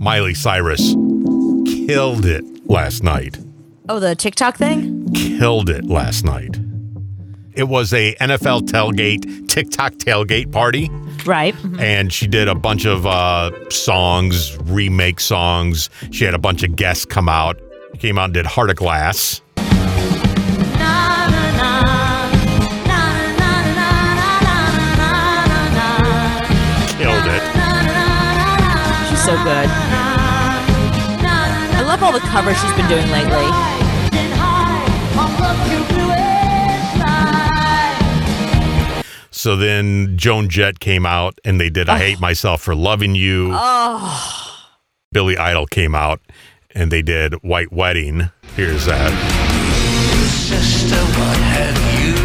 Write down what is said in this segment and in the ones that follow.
Miley Cyrus killed it last night. Oh, the TikTok thing? Killed it last night. It was a NFL tailgate, TikTok tailgate party. Right. and she did a bunch of uh, songs, remake songs. She had a bunch of guests come out. Came out and did Heart of Glass. So good. I love all the covers she's been doing lately. So then Joan Jett came out and they did I Hate Myself for Loving You. Oh, Billy Idol came out and they did White Wedding. Here's that. Sister, what have you?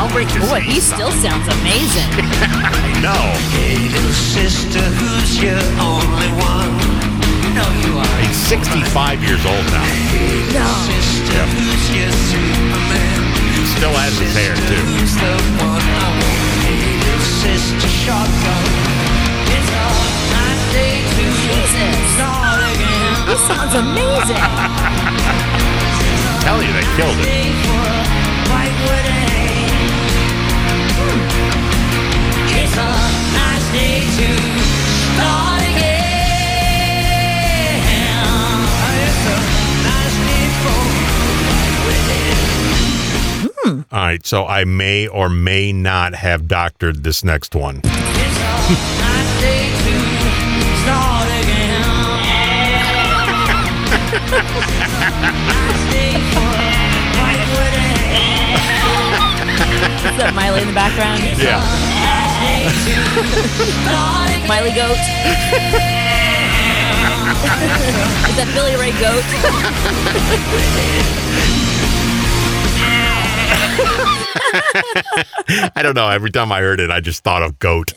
How great is boy, he still sounds amazing. I know. Hey, little sister, who's your 65 years old now. Sister, Yep. who's your Superman? He still has his hair too. Who's the one I want? Hey, little sister, shotgun. It's a nice day to Jesus. He sounds amazing. Tell you, they killed it. Hmm. All right, so I may or may not have doctored this next one. It's a nice day to start again. nice day for a white wedding. Is that Miley in the background? Yeah. Start. Miley Goat. Is that Billy Ray Goat? I don't know. Every time I heard it, I just thought of goat.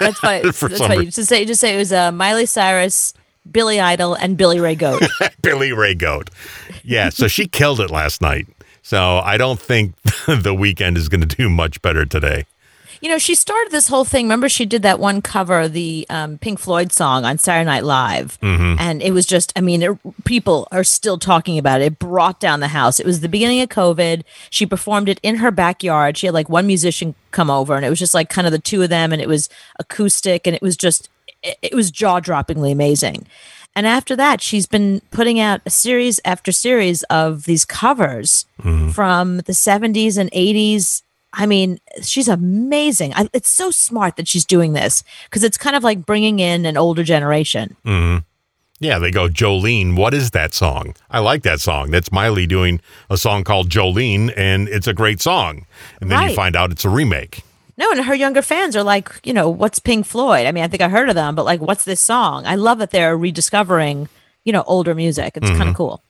That's funny. That's funny. Just say, just say it was uh, Miley Cyrus, Billy Idol, and Billy Ray Goat. Billy Ray Goat. Yeah, so she killed it last night. So I don't think the Weeknd is going to do much better today. You know, she started this whole thing. Remember, she did that one cover, the um, Pink Floyd song on Saturday Night Live, and it was just. I mean, it, people are still talking about it. It brought down the house. It was the beginning of COVID. She performed it in her backyard. She had like one musician come over, and it was just like kind of the two of them, and it was acoustic, and it was just. It, it was jaw droppingly amazing. And after that, she's been putting out a series after series of these covers from the 70s and 80s. I mean, she's amazing. I, it's so smart that she's doing this because it's kind of like bringing in an older generation. Mm-hmm. Yeah, they go, Jolene, what is that song? I like that song. That's Miley doing a song called Jolene, and it's a great song. And then you find out it's a remake. No, and her younger fans are like, you know, what's Pink Floyd? I mean, I think I heard of them, but like, what's this song? I love that they're rediscovering, you know, older music. It's kind of mm-hmm. cool.